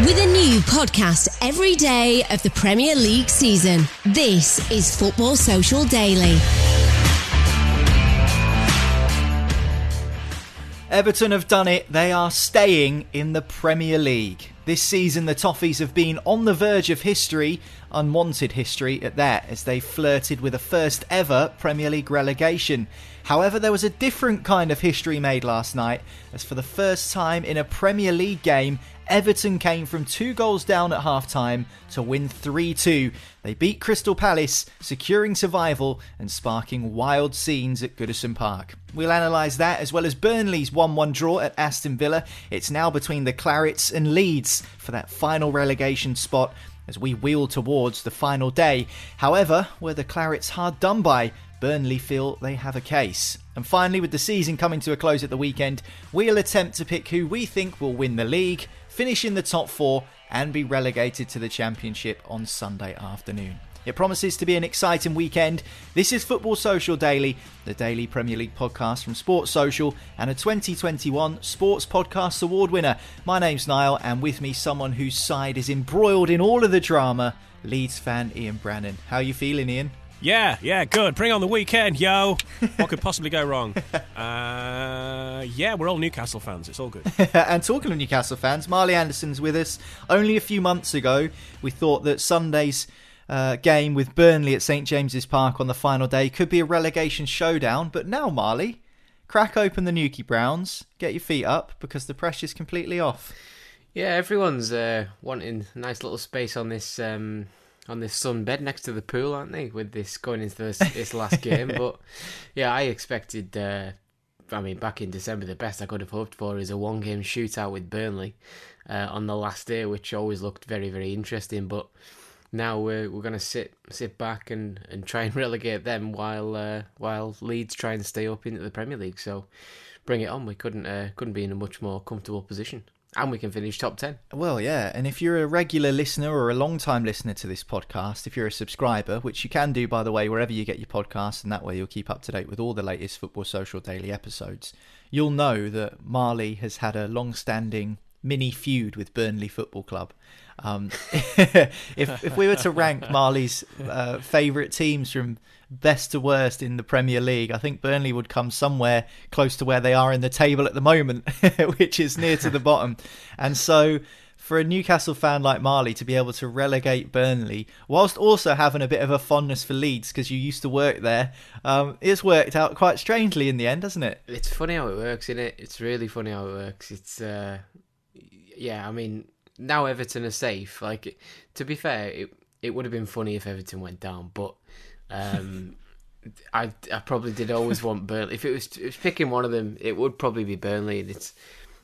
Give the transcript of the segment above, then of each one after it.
With a new podcast every day of the Premier League season, this is Football Social Daily. Everton have done it. They are staying in the Premier League. This season, the Toffees have been on the verge of history, unwanted history at that, as they flirted with a first ever Premier League relegation. However, there was a different kind of history made last night, as for the first time in a Premier League game, Everton came from two goals down at half time to win 3 2. They beat Crystal Palace, securing survival and sparking wild scenes at Goodison Park. We'll analyse that as well as Burnley's 1 1 draw at Aston Villa. It's now between the Clarets and Leeds for that final relegation spot as we wheel towards the final day. However, were the Clarets hard done by? Burnley feel they have a case. And finally, with the season coming to a close at the weekend, we'll attempt to pick who we think will win the league, finish in the top four, and be relegated to the Championship on Sunday afternoon. It promises to be an exciting weekend. This is Football Social Daily, the daily Premier League podcast from Sports Social and a 2021 Sports Podcast Award winner. My name's Niall, and with me, someone whose side is embroiled in all of the drama, Leeds fan Ian Brannan. How are you feeling, Ian? Yeah, yeah, good. Bring on the weekend, yo. What could possibly go wrong? Uh, yeah, we're all Newcastle fans. It's all good. and talking of Newcastle fans, Marley Anderson's with us. Only a few months ago, we thought that Sunday's uh, game with Burnley at St James's Park on the final day could be a relegation showdown. But now, Marley, crack open the Newkie Browns, get your feet up because the pressure's completely off. Yeah, everyone's uh, wanting a nice little space on this um, on this sun bed next to the pool, aren't they? With this going into this, this last game, but yeah, I expected. Uh, I mean, back in December, the best I could have hoped for is a one-game shootout with Burnley uh, on the last day, which always looked very, very interesting. But now we're we're gonna sit sit back and, and try and relegate them while uh, while Leeds try and stay up into the Premier League. So bring it on. We couldn't uh, couldn't be in a much more comfortable position and we can finish top 10. Well, yeah, and if you're a regular listener or a long time listener to this podcast, if you're a subscriber, which you can do, by the way, wherever you get your podcasts, and that way you'll keep up to date with all the latest Football Social Daily episodes, you'll know that Marley has had a long standing mini feud with Burnley Football Club. Um, if, if we were to rank Marley's uh, favourite teams from best to worst in the Premier League, I think Burnley would come somewhere close to where they are in the table at the moment, which is near to the bottom. And so, for a Newcastle fan like Marley to be able to relegate Burnley, whilst also having a bit of a fondness for Leeds because you used to work there, um, it's worked out quite strangely in the end, hasn't it? It's funny how it works, isn't it? It's really funny how it works. It's, uh, yeah, I mean, now Everton are safe. Like, to be fair, it it would have been funny if Everton went down, but um, I I probably did always want Burnley. If it was, was picking one of them, it would probably be Burnley. And it's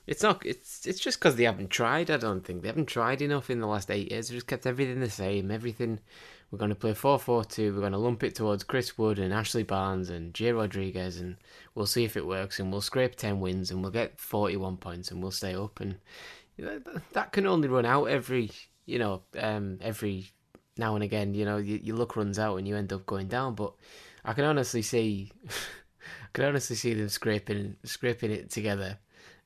it's not. It's it's just because they haven't tried. I don't think they haven't tried enough in the last eight years. They just kept everything the same. Everything. We're going to play 4 4 2. We're going to lump it towards Chris Wood and Ashley Barnes and Jay Rodriguez, and we'll see if it works. And we'll scrape 10 wins and we'll get 41 points and we'll stay up. And that can only run out every you know um, every now and again. You know, you, your luck runs out and you end up going down. But I can honestly see, I can honestly see them scraping scraping it together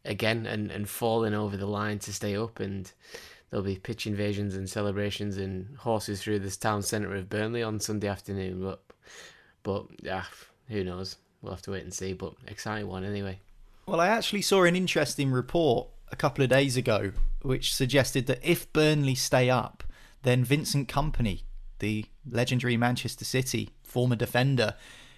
again and, and falling over the line to stay up and there'll be pitch invasions and celebrations and horses through this town centre of Burnley on Sunday afternoon. But but yeah, who knows? We'll have to wait and see. But exciting one anyway. Well, I actually saw an interesting report a couple of days ago which suggested that if Burnley stay up, then Vincent Kompany, the legendary Manchester City former defender,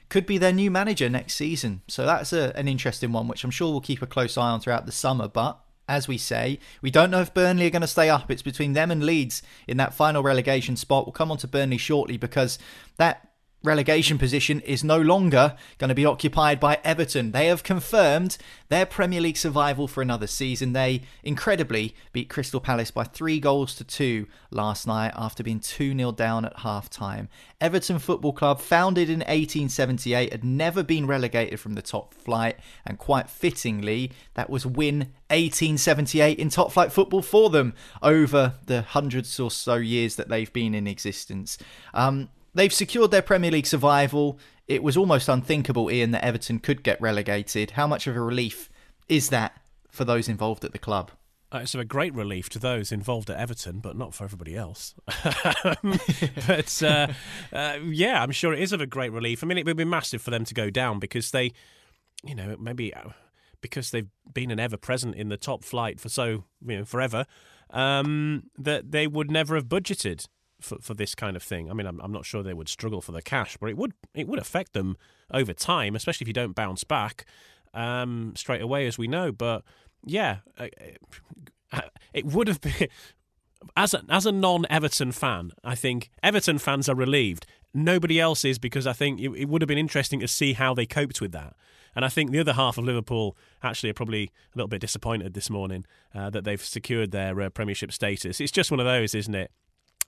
could be their new manager next season. So that's a, an interesting one, which I'm sure we'll keep a close eye on throughout the summer. But as we say, we don't know if Burnley are going to stay up. It's between them and Leeds in that final relegation spot. We'll come on to Burnley shortly because that relegation position is no longer going to be occupied by Everton. They have confirmed their Premier League survival for another season. They incredibly beat Crystal Palace by three goals to two last night after being 2 0 down at half time. Everton Football Club, founded in 1878, had never been relegated from the top flight, and quite fittingly, that was win 1878 in top flight football for them over the hundreds or so years that they've been in existence. Um, They've secured their Premier League survival. It was almost unthinkable, Ian, that Everton could get relegated. How much of a relief is that for those involved at the club? Uh, it's a great relief to those involved at Everton, but not for everybody else. but uh, uh, yeah, I'm sure it is of a great relief. I mean, it would be massive for them to go down because they, you know, maybe uh, because they've been an ever present in the top flight for so you know forever um, that they would never have budgeted for, for this kind of thing. I mean, I'm, I'm not sure they would struggle for the cash, but it would it would affect them over time, especially if you don't bounce back um, straight away, as we know. But yeah, it would have been. As a, as a non Everton fan, I think Everton fans are relieved. Nobody else is because I think it, it would have been interesting to see how they coped with that. And I think the other half of Liverpool actually are probably a little bit disappointed this morning uh, that they've secured their uh, Premiership status. It's just one of those, isn't it?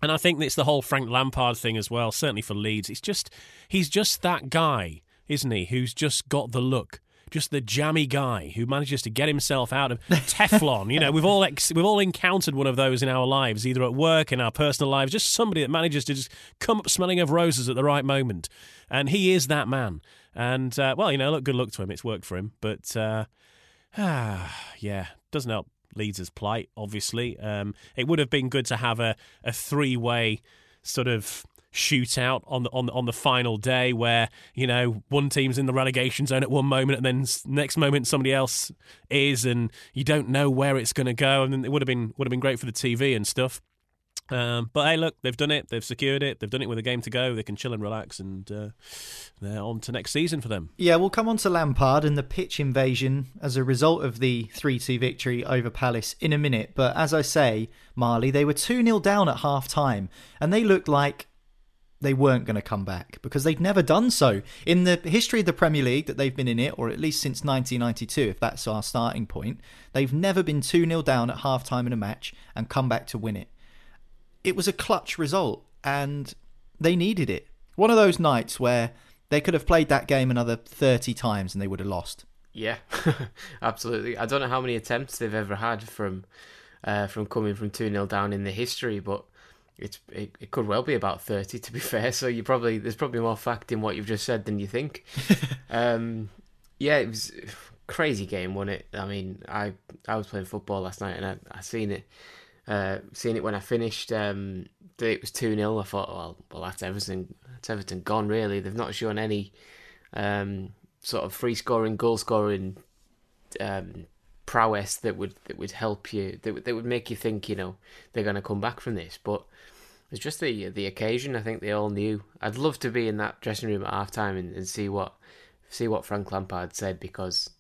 And I think it's the whole Frank Lampard thing as well, certainly for Leeds. It's just, he's just that guy, isn't he, who's just got the look. Just the jammy guy who manages to get himself out of Teflon. you know, we've all ex- we've all encountered one of those in our lives, either at work, in our personal lives. Just somebody that manages to just come up smelling of roses at the right moment, and he is that man. And uh, well, you know, look, good luck to him. It's worked for him, but uh, ah, yeah, doesn't help Leeds' plight, obviously. Um, it would have been good to have a, a three way sort of shootout on the on on the final day where you know one team's in the relegation zone at one moment and then next moment somebody else is and you don't know where it's going to go and it would have been would have been great for the TV and stuff um, but hey, look, they've done it. They've secured it. They've done it with a game to go. They can chill and relax, and uh, they're on to next season for them. Yeah, we'll come on to Lampard and the pitch invasion as a result of the 3 2 victory over Palace in a minute. But as I say, Marley, they were 2 0 down at half time, and they looked like they weren't going to come back because they'd never done so. In the history of the Premier League that they've been in it, or at least since 1992, if that's our starting point, they've never been 2 0 down at half time in a match and come back to win it it was a clutch result and they needed it. One of those nights where they could have played that game another 30 times and they would have lost. Yeah, absolutely. I don't know how many attempts they've ever had from uh, from coming from 2 0 down in the history, but it's it, it, could well be about 30 to be fair. So you probably there's probably more fact in what you've just said than you think. um, yeah, it was crazy game, wasn't it? I mean, I I was playing football last night and I I seen it uh, seeing it when I finished, um, it was 2 0. I thought, well, well, that's Everton, that's Everton gone, really. They've not shown any um, sort of free scoring, goal scoring um, prowess that would that would help you, that, that would make you think, you know, they're going to come back from this. But it's just the the occasion. I think they all knew. I'd love to be in that dressing room at half time and, and see what see what Frank Lampard said because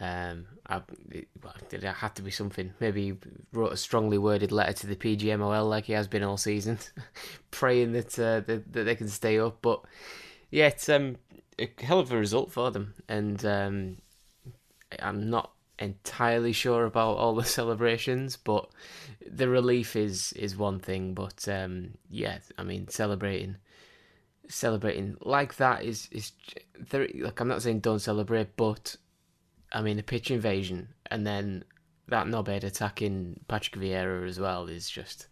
um, I, it, it had to be something. Maybe he wrote a strongly worded letter to the PGMOL like he has been all season, praying that, uh, that, that they can stay up. But yeah, it's um, a hell of a result for them, and um, I'm not entirely sure about all the celebrations, but the relief is is one thing. But um, yeah, I mean, celebrating celebrating like that is is there. Like I'm not saying don't celebrate, but I mean, a pitch invasion and then that knobhead attacking Patrick Vieira as well is just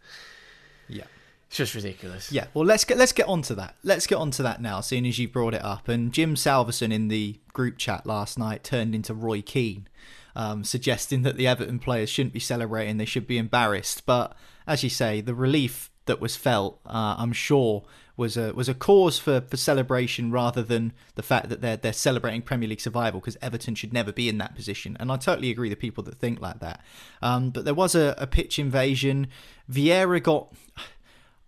Yeah. it's just ridiculous. Yeah, well, let's get let's get onto that. Let's get onto that now, seeing as you brought it up. And Jim Salverson in the group chat last night turned into Roy Keane, um, suggesting that the Everton players shouldn't be celebrating; they should be embarrassed. But as you say, the relief that was felt, uh, I'm sure, was a was a cause for, for celebration rather than the fact that they're they're celebrating Premier League survival because Everton should never be in that position. And I totally agree with people that think like that. Um, but there was a, a pitch invasion. Vieira got.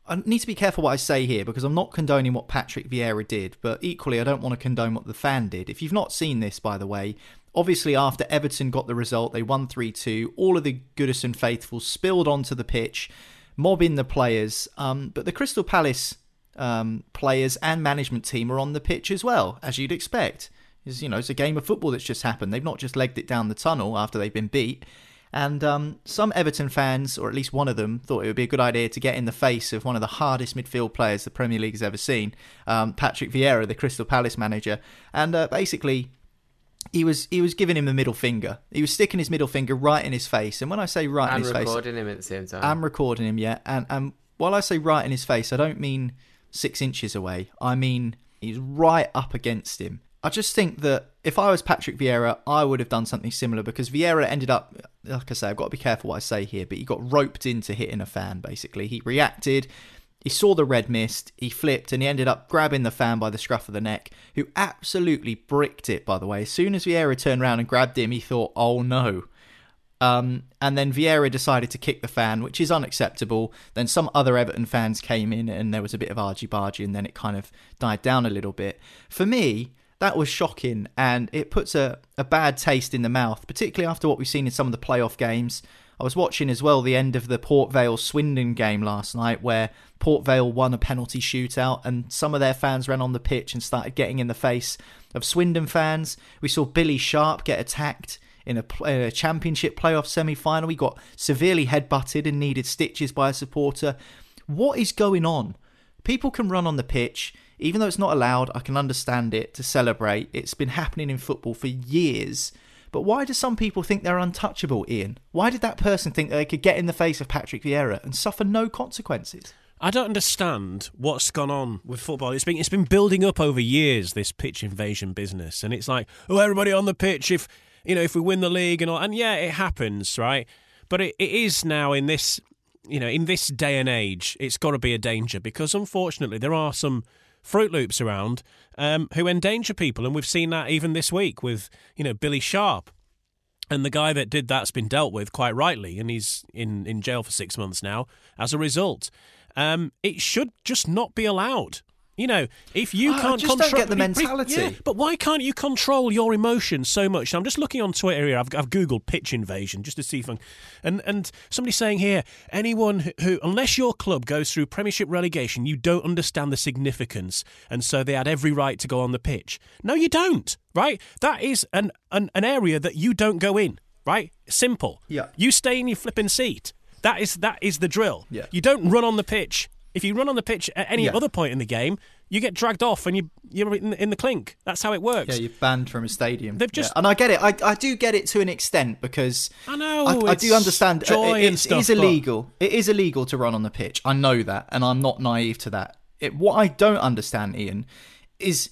I need to be careful what I say here because I'm not condoning what Patrick Vieira did, but equally I don't want to condone what the fan did. If you've not seen this, by the way, obviously after Everton got the result, they won 3 2. All of the Goodison faithful spilled onto the pitch, mobbing the players. Um, but the Crystal Palace um, players and management team are on the pitch as well, as you'd expect. It's, you know, it's a game of football that's just happened. They've not just legged it down the tunnel after they've been beat. And um, some Everton fans, or at least one of them, thought it would be a good idea to get in the face of one of the hardest midfield players the Premier League has ever seen, um, Patrick Vieira, the Crystal Palace manager. And uh, basically, he was he was giving him the middle finger. He was sticking his middle finger right in his face. And when I say right in his face, I'm recording him at the same time. I'm recording him, yeah. And and while I say right in his face, I don't mean six inches away. I mean he's right up against him. I just think that if I was Patrick Vieira, I would have done something similar because Vieira ended up, like I say, I've got to be careful what I say here, but he got roped into hitting a fan, basically. He reacted, he saw the red mist, he flipped, and he ended up grabbing the fan by the scruff of the neck, who absolutely bricked it, by the way. As soon as Vieira turned around and grabbed him, he thought, oh no. Um, and then Vieira decided to kick the fan, which is unacceptable. Then some other Everton fans came in, and there was a bit of argy bargy, and then it kind of died down a little bit. For me, that was shocking, and it puts a, a bad taste in the mouth, particularly after what we've seen in some of the playoff games. I was watching as well the end of the Port Vale Swindon game last night, where Port Vale won a penalty shootout, and some of their fans ran on the pitch and started getting in the face of Swindon fans. We saw Billy Sharp get attacked in a, in a championship playoff semi final. He got severely headbutted and needed stitches by a supporter. What is going on? People can run on the pitch, even though it's not allowed. I can understand it to celebrate. It's been happening in football for years. But why do some people think they're untouchable, Ian? Why did that person think that they could get in the face of Patrick Vieira and suffer no consequences? I don't understand what's gone on with football. It's been it's been building up over years this pitch invasion business, and it's like, oh, everybody on the pitch if you know if we win the league and all, and yeah, it happens, right? But it, it is now in this you know in this day and age, it's got to be a danger because unfortunately there are some Fruit Loops around um, who endanger people, and we've seen that even this week with you know Billy Sharp. And the guy that did that's been dealt with quite rightly, and he's in, in jail for six months now as a result. Um, it should just not be allowed. You know, if you I- I can't just don't control get the mentality. yeah, but why can't you control your emotions so much? I'm just looking on Twitter here. I've, I've googled pitch invasion just to see if I, and and somebody saying here, anyone who, who unless your club goes through Premiership relegation, you don't understand the significance, and so they had every right to go on the pitch. No, you don't. Right? That is an an, an area that you don't go in. Right? Simple. Yeah. You stay in your flipping seat. That is that is the drill. Yeah. You don't run on the pitch. If you run on the pitch at any Yeah. other point in the game, you get dragged off and you you're in, in the clink. That's how it works. Yeah, you're banned from a stadium. They've just- Yeah, and I get it. I, I do get it to an extent because I know, I, I do understand. uh, joy it, it's- stuff, it is but- illegal. It is illegal to run on the pitch. I know that, and I'm not naive to that. It, what I don't understand, Ian, is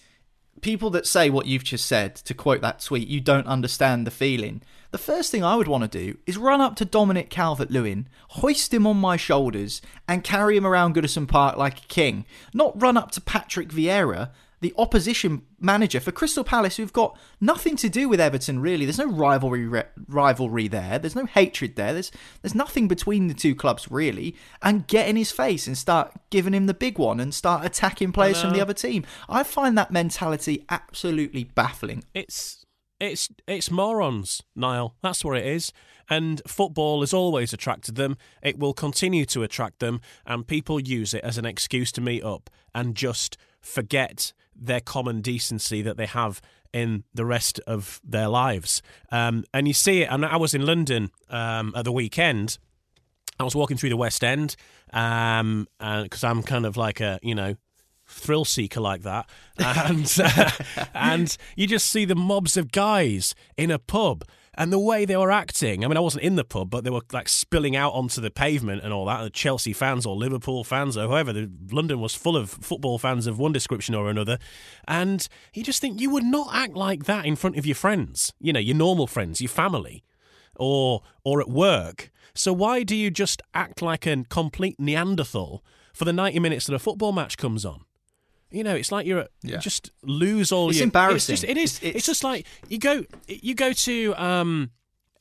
people that say what you've just said. To quote that tweet, you don't understand the feeling. The first thing I would want to do is run up to Dominic Calvert-Lewin, hoist him on my shoulders, and carry him around Goodison Park like a king. Not run up to Patrick Vieira, the opposition manager for Crystal Palace, who've got nothing to do with Everton. Really, there's no rivalry re- rivalry there. There's no hatred there. There's there's nothing between the two clubs really. And get in his face and start giving him the big one and start attacking players from the uh, other team. I find that mentality absolutely baffling. It's it's it's morons, Niall. That's what it is. And football has always attracted them. It will continue to attract them, and people use it as an excuse to meet up and just forget their common decency that they have in the rest of their lives. Um, and you see it. And I was in London um, at the weekend. I was walking through the West End because I'm kind of like a you know thrill seeker like that, and uh, and you just see the mobs of guys in a pub. And the way they were acting, I mean, I wasn't in the pub, but they were like spilling out onto the pavement and all that. The Chelsea fans or Liverpool fans or whoever, the, London was full of football fans of one description or another. And you just think you would not act like that in front of your friends, you know, your normal friends, your family, or or at work. So why do you just act like a complete Neanderthal for the 90 minutes that a football match comes on? You know, it's like you're Yeah. you just lose all It's your. embarrassing. It's just, it is. It's- It's, just like you go you go to um,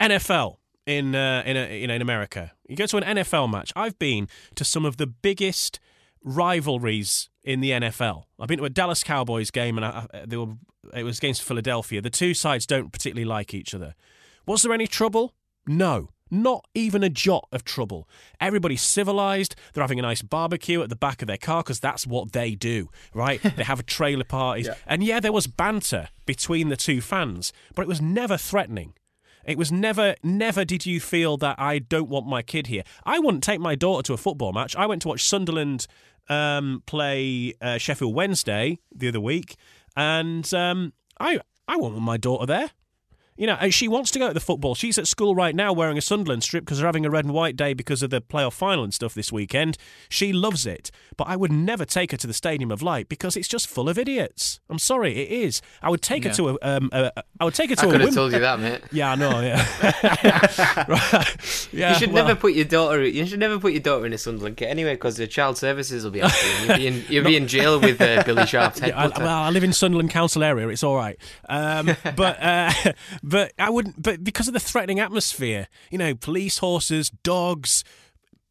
NFL in uh, in a, you know in America. You go to an NFL match. I've been to some of the biggest rivalries in the NFL. I've been to a Dallas Cowboys game, and I- they were it was against Philadelphia. The two sides don't particularly like each other. Was there any trouble? No. Not even a jot of trouble. Everybody's civilized. They're having a nice barbecue at the back of their car because that's what they do, right? they have trailer parties. And yeah, there was banter between the two fans, but it was never threatening. It was never, never did you feel that I don't want my kid here. I wouldn't take my daughter to a football match. I went to watch Sunderland um, play uh, Sheffield Wednesday the other week, and um, I, I wouldn't want my daughter there. You know, she wants to go to the football. She's at school right now wearing a Sunderland strip because they're having a red and white day because of the playoff final and stuff this weekend. She loves it, but I would never take her to the Stadium of Light because it's just full of idiots. I'm sorry, it is. I would take her to a, um, a, I would take her to I a could have told you that, mate. Yeah, I know. Yeah, right. yeah. you should well- never put your daughter. You should never put your daughter in a Sunderland kit anyway, because the child services will be after you. You'll be in, you'll be in jail with uh, Billy Sharp's head Yeah, I, well, I live in Sunderland Council area. It's all right, um, but uh, but I wouldn't. But because of the threatening atmosphere, you know, police horses, dogs,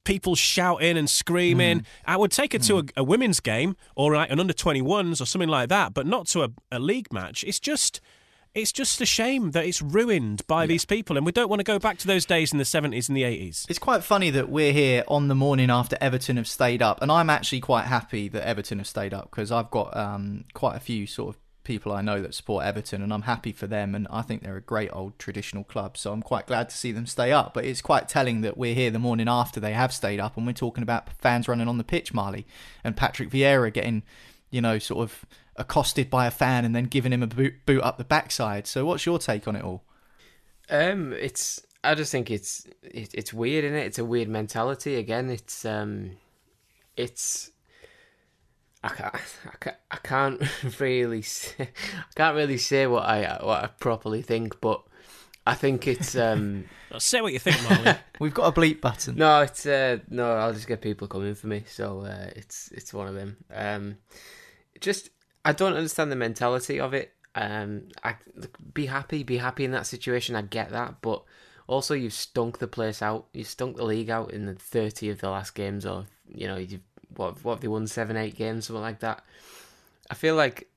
people shouting and screaming. I would take her to a, a women's game or like an under twenty ones or something like that, but not to a, a league match. It's just. It's just a shame that it's ruined by these people, and we don't want to go back to those days in the 70s and the 80s. It's quite funny that we're here on the morning after Everton have stayed up, and I'm actually quite happy that Everton have stayed up because I've got um, quite a few sort of people I know that support Everton, and I'm happy for them, and I think they're a great old traditional club, so I'm quite glad to see them stay up. But it's quite telling that we're here the morning after they have stayed up, and we're talking about fans running on the pitch, Marley, and Patrick Vieira getting, you know, sort of accosted by a fan and then giving him a boot, boot up the backside. So, what's your take on it all? Um, it's. I just think it's it, it's weird, is it? It's a weird mentality. Again, it's um, it's. I can't, I can't, I can't really, say, I can't really say what I what I properly think, but I think it's um, Say what you think, Marley. We've got a bleep button. no, it's uh, no. I'll just get people coming for me, so uh, it's it's one of them. Um, just I don't understand the mentality of it. Um, I be happy, be happy in that situation. I get that, but also you've stunk the place out. You stunk the league out in the thirty of the last games, or you know, you've what what have they won seven, eight games, something like that. I feel like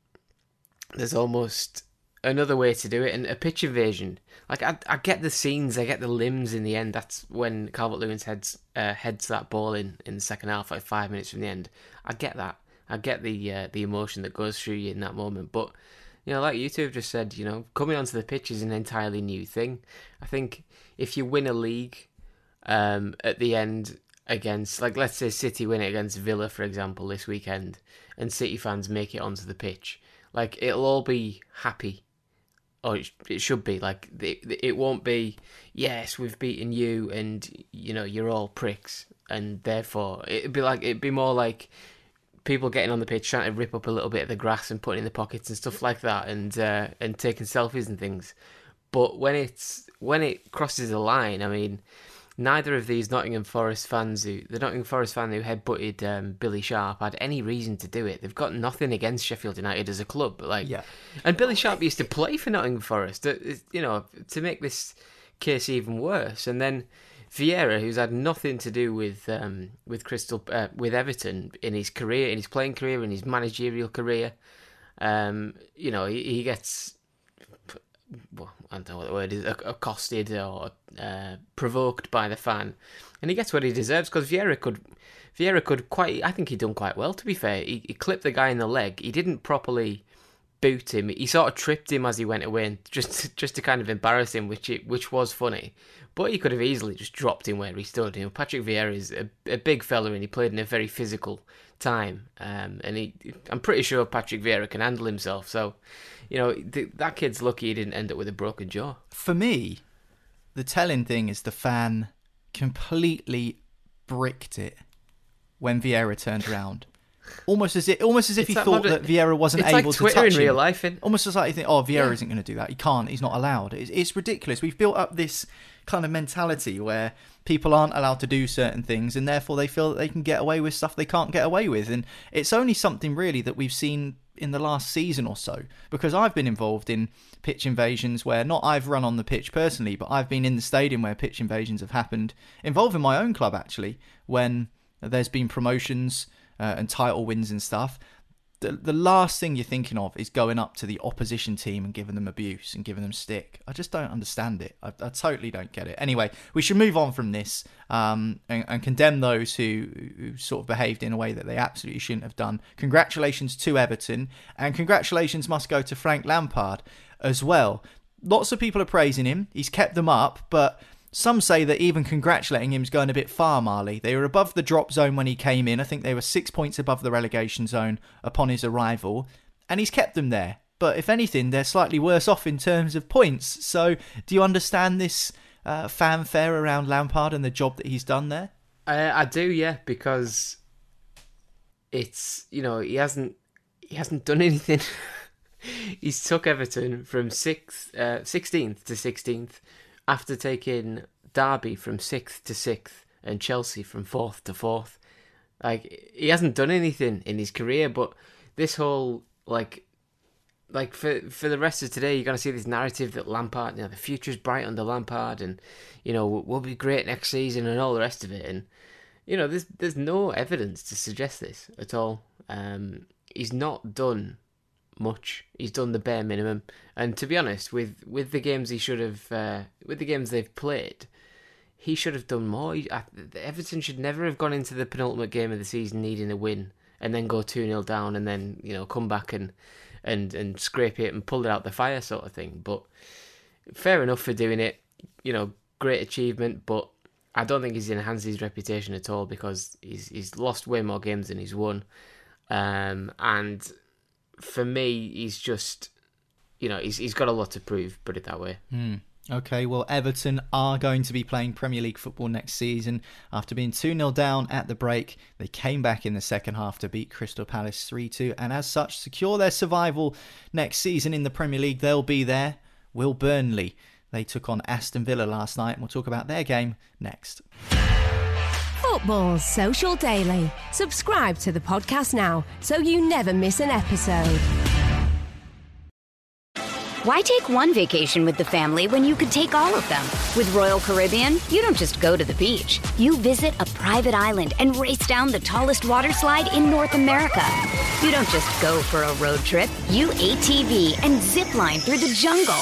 there's almost another way to do it, and a pitch invasion. Like I, I get the scenes, I get the limbs in the end. That's when Calvert Lewin heads uh, heads that ball in in the second half, like five minutes from the end. I get that. I get the uh, the emotion that goes through you in that moment, but you know, like you two have just said, you know, coming onto the pitch is an entirely new thing. I think if you win a league um, at the end against, like, let's say City win it against Villa, for example, this weekend, and City fans make it onto the pitch, like, it'll all be happy. Or it, it should be like it, it won't be. Yes, we've beaten you, and you know you're all pricks, and therefore it'd be like it'd be more like people getting on the pitch trying to rip up a little bit of the grass and putting in the pockets and stuff like that, and uh, and taking selfies and things. But when it's when it crosses the line, I mean, neither of these Nottingham Forest fans who the Nottingham Forest fan who headbutted um, Billy Sharp had any reason to do it. They've got nothing against Sheffield United as a club, but like, Yeah. and Billy Sharp used to play for Nottingham Forest. You know, to make this case even worse, and then. Vieira, who's had nothing to do with um, with Crystal uh, with Everton in his career, in his playing career, in his managerial career, um, you know, he, he gets well, I don't know what the word is, accosted or uh, provoked by the fan, and he gets what he deserves because Vieira could, Vieira could quite, I think he done quite well to be fair. He, he clipped the guy in the leg. He didn't properly boot him. He sort of tripped him as he went away, and just just to kind of embarrass him, which it, which was funny. But he could have easily just dropped him where he stood. You know, Patrick Vieira is a, a big fella, and he played in a very physical time. Um, and he, I'm pretty sure Patrick Vieira can handle himself. So, you know, th- that kid's lucky he didn't end up with a broken jaw. For me, the telling thing is the fan completely bricked it when Vieira turned around. Almost as if, almost as if It's he like thought that Vieira wasn't it's able like Twitter to touch in him. real life, in Almost as like you think, oh, Vieira Yeah. isn't going to do that. He can't. He's not allowed. It's, it's ridiculous. We've built up this kind of mentality where people aren't allowed to do certain things, and therefore they feel that they can get away with stuff they can't get away with. And it's only something really that we've seen in the last season or so, because I've been involved in pitch invasions where not I've run on the pitch personally, but I've been in the stadium where pitch invasions have happened, involving my own club actually, when there's been promotions uh, and title wins and stuff the, the last thing you're thinking of is going up to the opposition team and giving them abuse and giving them stick. I just don't understand it. I, I totally don't get it. Anyway, we should move on from this um, and, and condemn those who, who sort of behaved in a way that they absolutely shouldn't have done. Congratulations to Everton, and congratulations must go to Frank Lampard as well. Lots of people are praising him. He's kept them up, but some say that even congratulating him is going a bit far, Marley. They were above the drop zone when he came in. I think they were six points above the relegation zone upon his arrival, and he's kept them there. But if anything, they're slightly worse off in terms of points. So, do you understand this uh, fanfare around Lampard and the job that he's done there? I, I do, yeah, because it's you know he hasn't he hasn't done anything. He's took Everton from sixth, uh, sixteenth to sixteenth, after taking Derby from sixth to sixth and Chelsea from fourth to fourth. Like he hasn't done anything in his career, but this whole like like for for the rest of today, you're gonna see this narrative that Lampard, you know, the future's bright under Lampard, and you know we'll be great next season and all the rest of it. And you know, there's there's no evidence to suggest this at all. Um, he's not done much. He's done the bare minimum. And to be honest, with with the games he should have, uh, with the games they've played, he should have done more. He, I, Everton should never have gone into the penultimate game of the season needing a win and then go two 0 down and then you know come back and and and scrape it and pull it out the fire sort of thing. But fair enough for doing it. You know, great achievement, but I don't think he's enhanced his reputation at all because he's he's lost way more games than he's won. Um, and for me, he's just, you know, he's he's got a lot to prove. Put it that way. Hmm. Okay, well, Everton are going to be playing Premier League football next season. After being 2 0 down at the break, they came back in the second half to beat Crystal Palace 3 2, and as such, secure their survival next season in the Premier League. They'll be there. Will Burnley. They took on Aston Villa last night, and we'll talk about their game next. Football's Social Daily. Subscribe to the podcast now so you never miss an episode. Why take one vacation with the family when you could take all of them? With Royal Caribbean, you don't just go to the beach. You visit a private island and race down the tallest water slide in North America. You don't just go for a road trip. You ATV and zip line through the jungle.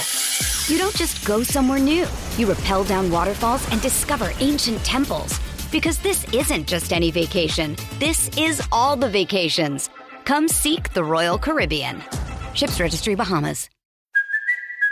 You don't just go somewhere new. You rappel down waterfalls and discover ancient temples. Because this isn't just any vacation. This is all the vacations. Come seek the Royal Caribbean. Ships Registry Bahamas.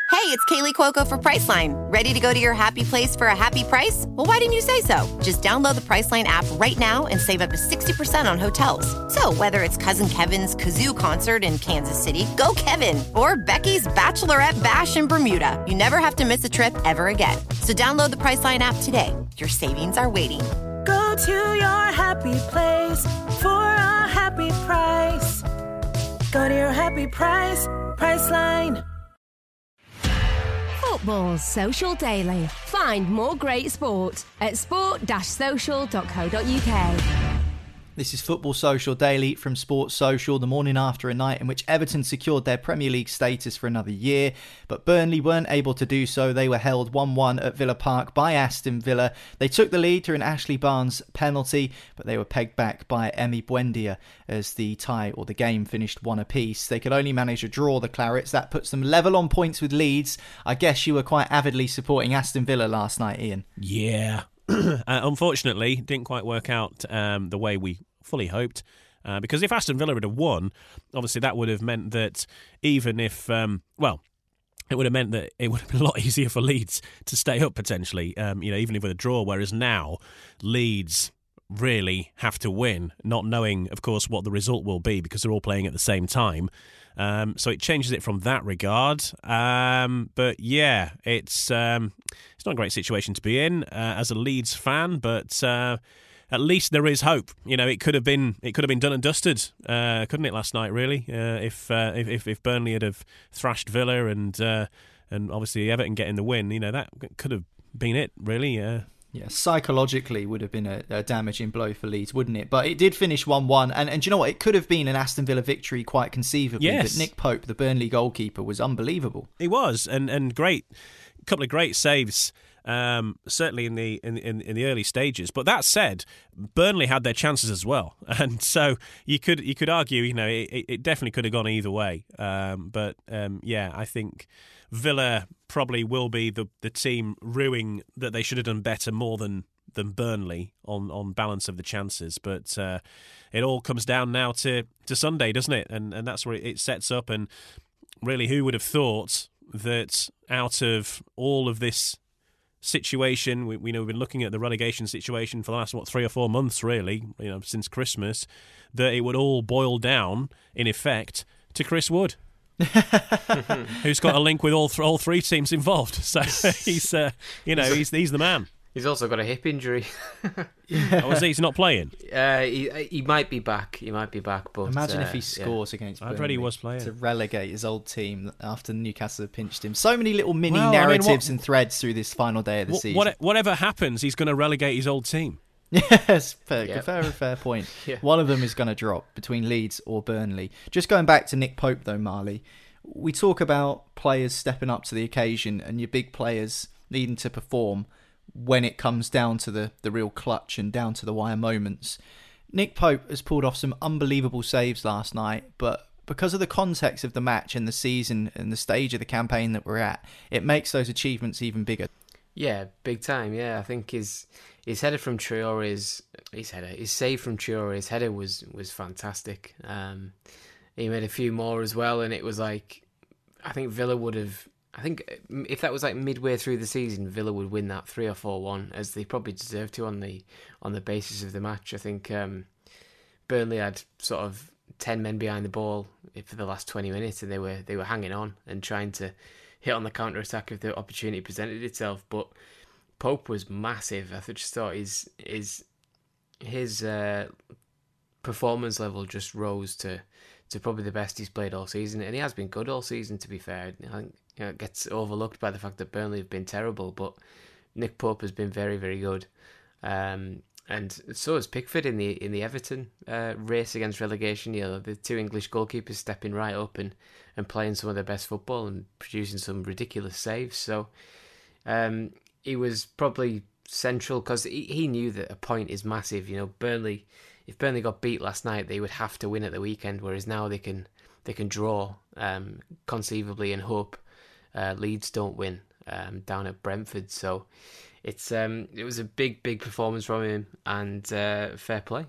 Hey, it's Kaley Cuoco for Priceline. Ready to go to your happy place for a happy price? Well, why didn't you say so? Just download the Priceline app right now and save up to 60% on hotels. So, whether it's Cousin Kevin's Kazoo concert in Kansas City, go Kevin, or Becky's Bachelorette Bash in Bermuda, you never have to miss a trip ever again. So, download the Priceline app today. Your savings are waiting. Go to your happy place for a happy price. Go to your happy price, Priceline. Football's Social Daily. Find more great sport at sport-social.co.uk. This is Football Social Daily from Sports Social, the morning after a night in which Everton secured their Premier League status for another year, but Burnley weren't able to do so. They were held 1 1 at Villa Park by Aston Villa. They took the lead through an Ashley Barnes penalty, but they were pegged back by Emi Buendia as the tie or the game finished one apiece. They could only manage a draw the Clarets. That puts them level on points with Leeds. I guess you were quite avidly supporting Aston Villa last night, Ian. Yeah. uh, unfortunately, didn't quite work out um, the way we fully hoped. Uh, because if Aston Villa had won, obviously that would have meant that even if, um, well, it would have meant that it would have been a lot easier for Leeds to stay up potentially, um, you know, even if with a draw. Whereas now, Leeds really have to win, not knowing, of course, what the result will be because they're all playing at the same time. Um, so it changes it from that regard. Um, but yeah, it's um, it's not a great situation to be in uh, as a Leeds fan, but. Uh, at least there is hope. You know, it could have been it could have been done and dusted, uh, couldn't it? Last night, really, uh, if, uh, if if Burnley had have thrashed Villa and uh, and obviously Everton getting the win, you know that could have been it, really. Yeah, psychologically would have been a, a, damaging blow for Leeds, wouldn't it? But it did finish 1 1. And, and you know what? It could have been an Aston Villa victory quite conceivably. Yes. But Nick Pope, the Burnley goalkeeper, was unbelievable. He was, and, and great. A couple of great saves. Um, certainly in the in, in, in the early stages. But that said, Burnley had their chances as well, and so you could you could argue, you know, it, it definitely could have gone either way. Um, but um, yeah, I think Villa probably will be the the team ruining that they should have done better more than than Burnley on, on balance of the chances. But uh, it all comes down now to, to Sunday, doesn't it? And and that's where it sets up. And really, who would have thought that out of all of this situation, we, we know we've been looking at the relegation situation for the last what three or four months, really, you know, since Christmas, that it would all boil down in effect to Chris Wood. who's got a link with all th- all three teams involved. So he's, uh, you know, he's he's the man. He's also got a hip injury. yeah. Oh, he's not playing? Uh, he he might be back. He might be back. But imagine uh, if he scores yeah. against. I'd read he was playing to relegate his old team after Newcastle have pinched him. So many little mini well, narratives I mean, what, and threads through this final day of the what, season. whatever happens, he's going to relegate his old team. Yes, fair, yep. fair, fair point. yeah. One of them is going to drop between Leeds or Burnley. Just going back to Nick Pope though, Marley we talk about players stepping up to the occasion and your big players needing to perform when it comes down to the, the real clutch and down to the wire moments. Nick Pope has pulled off some unbelievable saves last night, but because of the context of the match and the season and the stage of the campaign that we're at, it makes those achievements even bigger. Yeah, big time. Yeah, I think his his header from Traore's his header his save from Traore's header was was fantastic. Um, he made a few more as well, and it was like I think Villa would have. I think if that was like midway through the season, Villa would win that three or four one, as they probably deserve to on the on the basis of the match. I think um, Burnley had sort of ten men behind the ball for the last twenty minutes, and they were they were hanging on and trying to hit on the counter attack if the opportunity presented itself. But Pope was massive. I just thought his his his uh, performance level just rose to to probably the best he's played all season, and he has been good all season. To be fair, I think you know, it gets overlooked by the fact that Burnley have been terrible, but Nick Pope has been very, very good. Um, and so has Pickford in the in the Everton uh, race against relegation. You know, the two English goalkeepers stepping right up and, and playing some of their best football and producing some ridiculous saves. So um, he was probably central because he, he knew that a point is massive. You know, Burnley if Burnley got beat last night, they would have to win at the weekend. Whereas now they can they can draw um, conceivably and hope uh, Leeds don't win um, down at Brentford. So it's um, it was a big big performance from him and uh, fair play.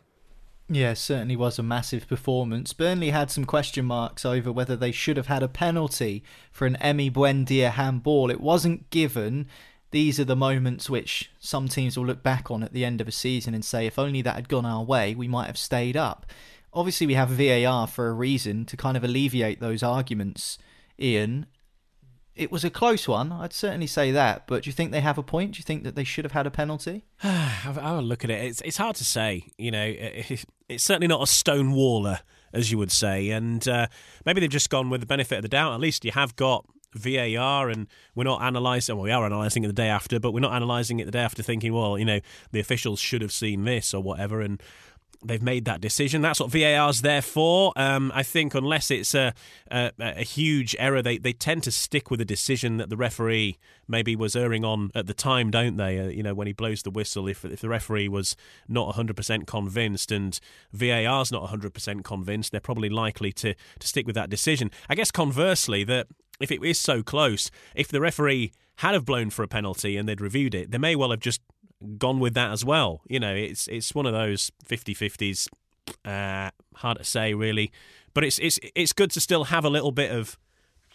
Yeah, certainly was a massive performance. Burnley had some question marks over whether they should have had a penalty for an Emi Buendia handball. It wasn't given these are the moments which some teams will look back on at the end of a season and say, if only that had gone our way, we might have stayed up. Obviously, we have VAR for a reason to kind of alleviate those arguments, Ian. It was a close one, I'd certainly say that. But do you think they have a point? Do you think that they should have had a penalty? I will look at it. It's it's hard to say. You know, it's certainly not a stone waller, as you would say. And uh, maybe they've just gone with the benefit of the doubt. At least you have got VAR and we're not analysing, well, we are analysing it the day after, but we're not analysing it the day after thinking, well, you know, the officials should have seen this or whatever. And they've made that decision. That's what VAR's there for. Um, I think unless it's a, a, a, huge error, they, they tend to stick with a decision that the referee maybe was erring on at the time, don't they? Uh, you know, when he blows the whistle, if, if the referee was not 100% convinced and VAR's not 100% convinced, they're probably likely to, to stick with that decision. I guess conversely, that if it is so close, if the referee had have blown for a penalty and they'd reviewed it, they may well have just gone with that as well. You know, it's it's one of those 50-50s. Uh, hard to say, really, but it's it's it's good to still have a little bit of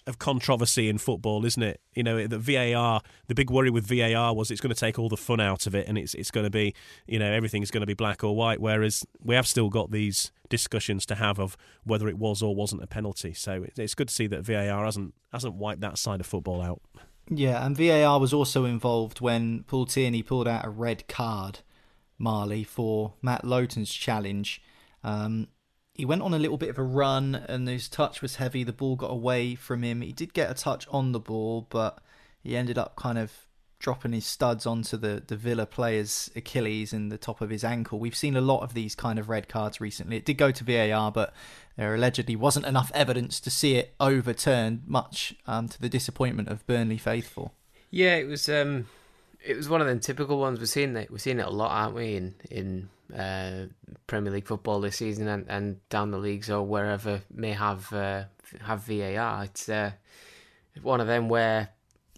of controversy in football, isn't it? You know, the VAR, the big worry with VAR was it's going to take all the fun out of it, and it's it's going to be, you know, everything's going to be black or white. Whereas we have still got these discussions to have of whether it was or wasn't a penalty. So it's good to see that VAR hasn't hasn't wiped that side of football out. Yeah, and VAR was also involved when Paul Tierney pulled out a red card, Marley, for Matt Lowton's challenge. Um, he went on a little bit of a run and his touch was heavy. The ball got away from him. He did get a touch on the ball, but he ended up kind of dropping his studs onto the, the Villa player's Achilles and the top of his ankle. We've seen a lot of these kind of red cards recently. It did go to VAR, but there allegedly wasn't enough evidence to see it overturned, much um, to the disappointment of Burnley faithful. Yeah, it was um, it was one of them typical ones. We're seeing it. We're seeing it a lot, aren't we? In in uh, Premier League football this season and, and down the leagues or wherever may have uh, have VAR. It's uh, one of them where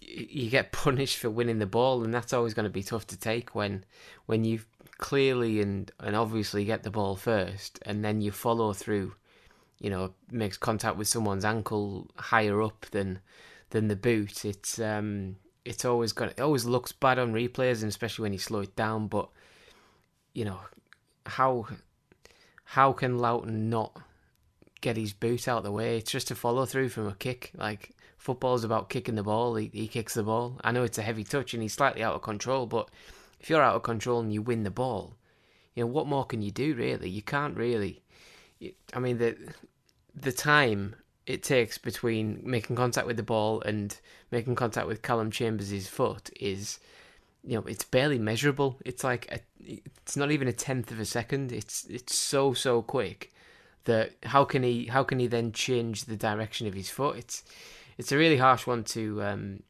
you get punished for winning the ball, and that's always going to be tough to take when when you clearly and and obviously get the ball first, and then you follow through. You know, makes contact with someone's ankle higher up than than the boot. It's um, it's always got it always looks bad on replays, and especially when you slow it down. But you know, how how can Lowton not get his boot out of the way? It's just a follow through from a kick. Like football's about kicking the ball. He, he kicks the ball. I know it's a heavy touch and he's slightly out of control, but if you're out of control and you win the ball, you know what more can you do? Really, you can't really. I mean the the time it takes between making contact with the ball and making contact with Calum Chambers' foot is you know it's barely measurable it's like a, it's not even a tenth of a second it's it's so so quick that how can he how can he then change the direction of his foot it's it's a really harsh one to um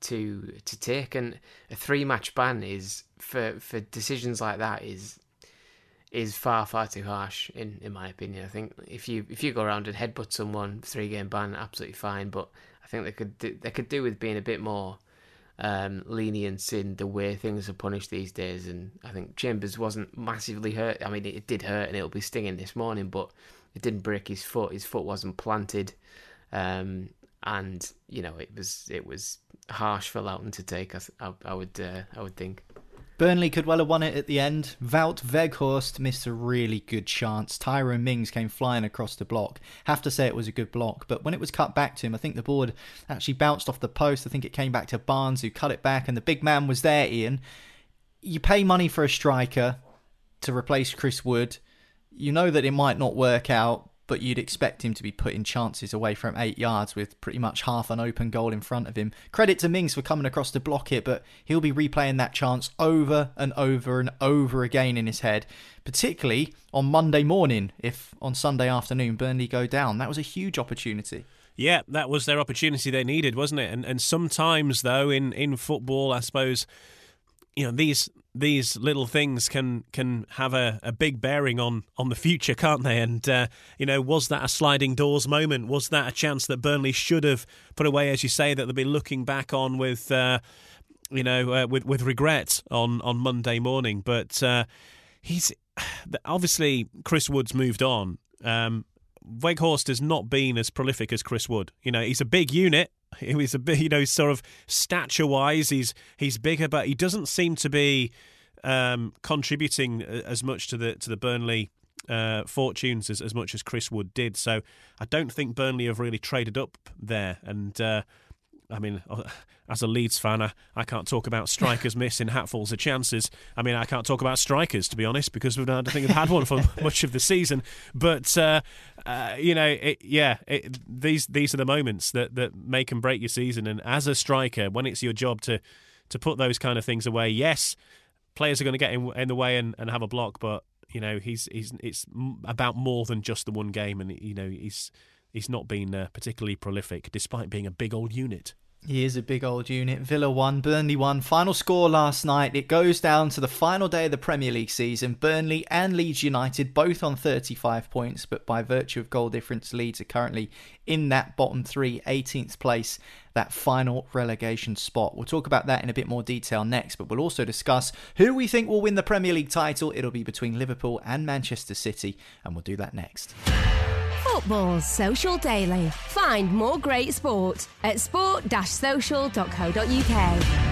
to to take and a three match ban is for for decisions like that is is far far too harsh in in my opinion i think if you if you go around and headbutt someone three game ban absolutely fine but i think they could do, they could do with being a bit more um, lenience in the way things are punished these days. And I think Chambers wasn't massively hurt. I mean, it did hurt and it'll be stinging this morning, but it didn't break his foot. His foot wasn't planted. Um, and you know, it was it was harsh for Lowton to take. I, I, I would uh, I would think. Burnley could well have won it at the end. Wout Weghorst missed a really good chance. Tyrone Mings came flying across the block. Have to say it was a good block, but when it was cut back to him, I think the board actually bounced off the post. I think it came back to Barnes who cut it back, and the big man was there, Ian. You pay money for a striker to replace Chris Wood. You know that it might not work out, but you'd expect him to be putting chances away from eight yards with pretty much half an open goal in front of him. Credit to Mings for coming across to block it, but he'll be replaying that chance over and over and over again in his head, particularly on Monday morning if on Sunday afternoon Burnley go down. That was a huge opportunity. Yeah, that was their opportunity they needed, wasn't it? And and sometimes though in in football, I suppose you know these these little things can can have a, a big bearing on on the future, can't they? And uh, you know, was that a sliding doors moment? Was that a chance that Burnley should have put away, as you say, that they'll be looking back on with uh, you know uh, with with regret on on Monday morning? But uh, he's obviously Chris Wood's moved on. Um, Weghorst has not been as prolific as Chris Wood. You know, he's a big unit. He's a bit, you know, sort of stature wise, he's he's bigger, but he doesn't seem to be um, contributing as much to the to the Burnley uh, fortunes as, as much as Chris Wood did. So I don't think Burnley have really traded up there. And uh, I mean, as a Leeds fan, I, I can't talk about strikers missing hatfuls of chances. I mean, I can't talk about strikers to be honest because we don't think we've had one for much of the season. But uh, uh, you know, it, yeah, it, these these are the moments that, that make and break your season. And as a striker, when it's your job to to put those kind of things away, yes, players are going to get in, in the way and, and have a block, but you know, he's he's it's about more than just the one game, and you know, he's he's not been uh, particularly prolific despite being a big old unit. He is a big old unit. Villa won, Burnley won. Final score last night. It goes down to the final day of the Premier League season. Burnley and Leeds United both on 35 points, but by virtue of goal difference, Leeds are currently in that bottom three, 18th place, that final relegation spot. We'll talk about that in a bit more detail next, but we'll also discuss who we think will win the Premier League title. It'll be between Liverpool and Manchester City, and we'll do that next. Football's Social Daily. Find more great sport at sport-social.co.uk.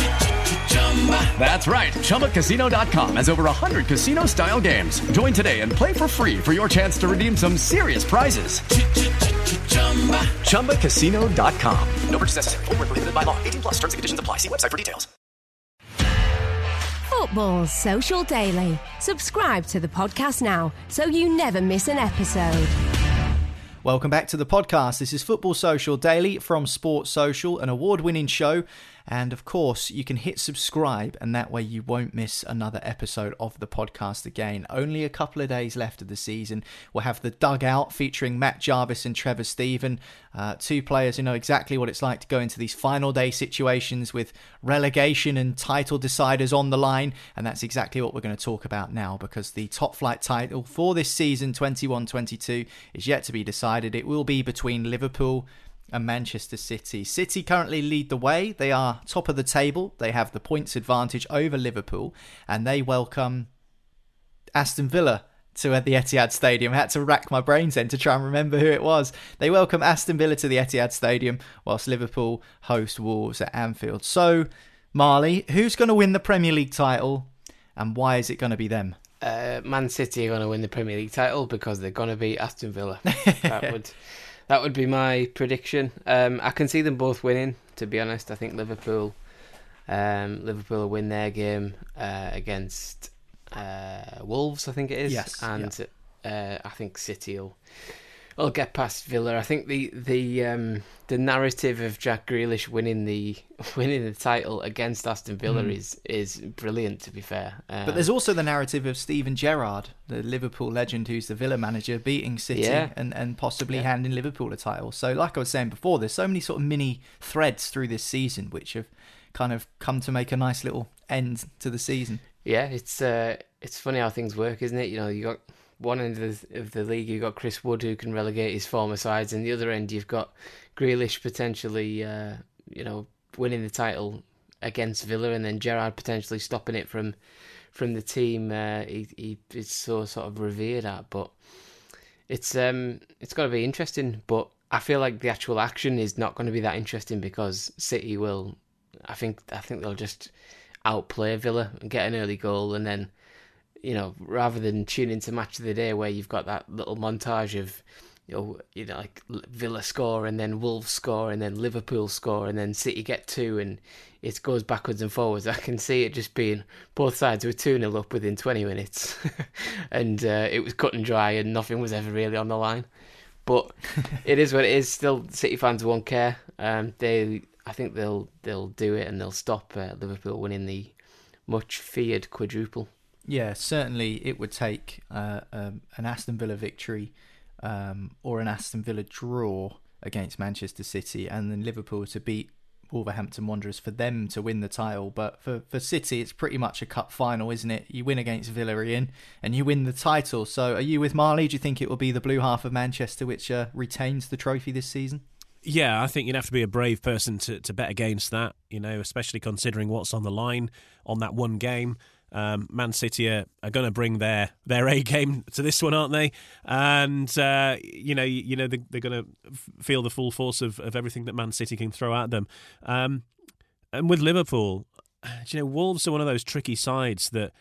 That's right. ChumbaCasino.com has over 100 casino style games. Join today and play for free for your chance to redeem some serious prizes. ChumbaCasino.com. No purchase necessary. Void were prohibited by law. 18 plus. Terms and conditions apply. See website for details. Football Social Daily. Subscribe to the podcast now so you never miss an episode. Welcome back to the podcast. This is Football Social Daily from Sports Social, an award winning show. And of course, you can hit subscribe, and that way you won't miss another episode of the podcast again. Only a couple of days left of the season. We'll have the dugout featuring Matt Jarvis and Trevor Steven, uh, two players who know exactly what it's like to go into these final day situations with relegation and title deciders on the line. And that's exactly what we're going to talk about now because the top flight title for this season 21 22 is yet to be decided. It will be between Liverpool and Manchester City. City currently lead the way. They are top of the table. They have the points advantage over Liverpool, and they welcome Aston Villa to the Etihad Stadium. I had to rack my brains then to try and remember who it was. They welcome Aston Villa to the Etihad Stadium, whilst Liverpool host Wolves at Anfield. So, Marley, who's going to win the Premier League title, and why is it going to be them? Uh, Man City are going to win the Premier League title because they're going to beat Aston Villa. that would that would be my prediction. Um, I can see them both winning. To be honest, I think Liverpool, um, Liverpool will win their game uh, against uh, Wolves. I think it is. Yes, and uh, I think City will, will get past Villa. I think the the um, the narrative of Jack Grealish winning the winning the title against Aston Villa Mm. is is brilliant. To be fair, uh, But there's also the narrative of Steven Gerrard, the Liverpool legend who's the Villa manager, beating City Yeah. and, and possibly Yeah. handing Liverpool a title. So, like I was saying before, there's so many sort of mini threads through this season which have kind of come to make a nice little end to the season. Yeah, it's uh, it's funny how things work, isn't it? You know, you got one end of the, of the league, you've got Chris Wood who can relegate his former sides, and the other end you've got Grealish potentially, uh, you know, winning the title against Villa, and then Gerrard potentially stopping it from from the team. Uh, he he is so sort of revered at, but it's um it's got to be interesting. But I feel like the actual action is not going to be that interesting because City will. I think I think they'll just outplay Villa and get an early goal, and then you know rather than tune into match of the day where you've got that little montage of you know you know like Villa score and then Wolves score and then Liverpool score and then City get two and it goes backwards and forwards. I can see it just being both sides were two 0 up within twenty minutes, and uh, it was cut and dry and nothing was ever really on the line. But it is what it is. Still, City fans won't care. Um, they, I think they'll they'll do it and they'll stop uh, Liverpool winning the much feared quadruple. Yeah, certainly it would take uh, um, an Aston Villa victory um, or an Aston Villa draw against Manchester City and then Liverpool to beat Wolverhampton Wanderers for them to win the title. But for, for City, it's pretty much a cup final, isn't it? You win against Villarreal and you win the title. So are you with Marley? Do you think it will be the blue half of Manchester which uh, retains the trophy this season? Yeah, I think you'd have to be a brave person to, to bet against that, you know, especially considering what's on the line on that one game. Um, Man City are, are going to bring their, their A game to this one, aren't they? And uh, you know, you, you know, they, they're going to feel the full force of, of everything that Man City can throw at them. Um, and with Liverpool, you know, Wolves are one of those tricky sides that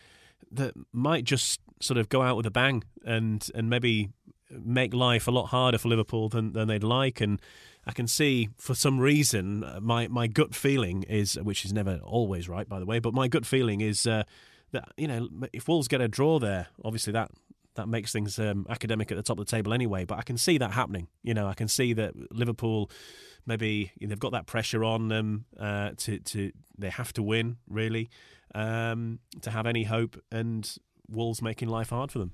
that might just sort of go out with a bang and and maybe make life a lot harder for Liverpool than, than they'd like. And I can see for some reason uh, my my gut feeling is, which is never always right, by the way, but my gut feeling is uh, that you know if Wolves get a draw there, obviously that that makes things um, academic at the top of the table anyway. But I can see that happening. You know, I can see that Liverpool maybe you know, they've got that pressure on them uh, to to they have to win really um, to have any hope, and Wolves making life hard for them.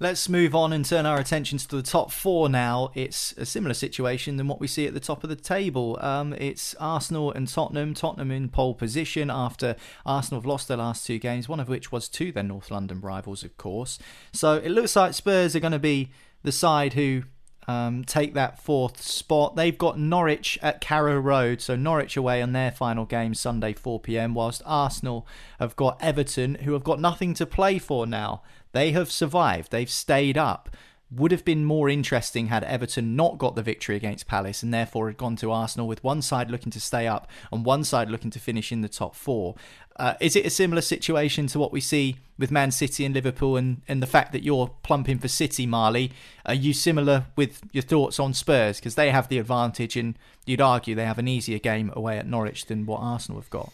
Let's move on and turn our attentions to the top four now. It's a similar situation than what we see at the top of the table. Um, it's Arsenal and Tottenham. Tottenham in pole position after Arsenal have lost their last two games, one of which was to their North London rivals, of course. So it looks like Spurs are going to be the side who um, take that fourth spot. They've got Norwich at Carrow Road, so Norwich away on their final game Sunday 4 pm, whilst Arsenal have got Everton, who have got nothing to play for now. They have survived, they've stayed up. Would have been more interesting had Everton not got the victory against Palace and therefore had gone to Arsenal with one side looking to stay up and one side looking to finish in the top four. Uh, is it a similar situation to what we see with Man City and Liverpool and, and the fact that you're plumping for City, Marley? Are you similar with your thoughts on Spurs? Because they have the advantage and you'd argue they have an easier game away at Norwich than what Arsenal have got.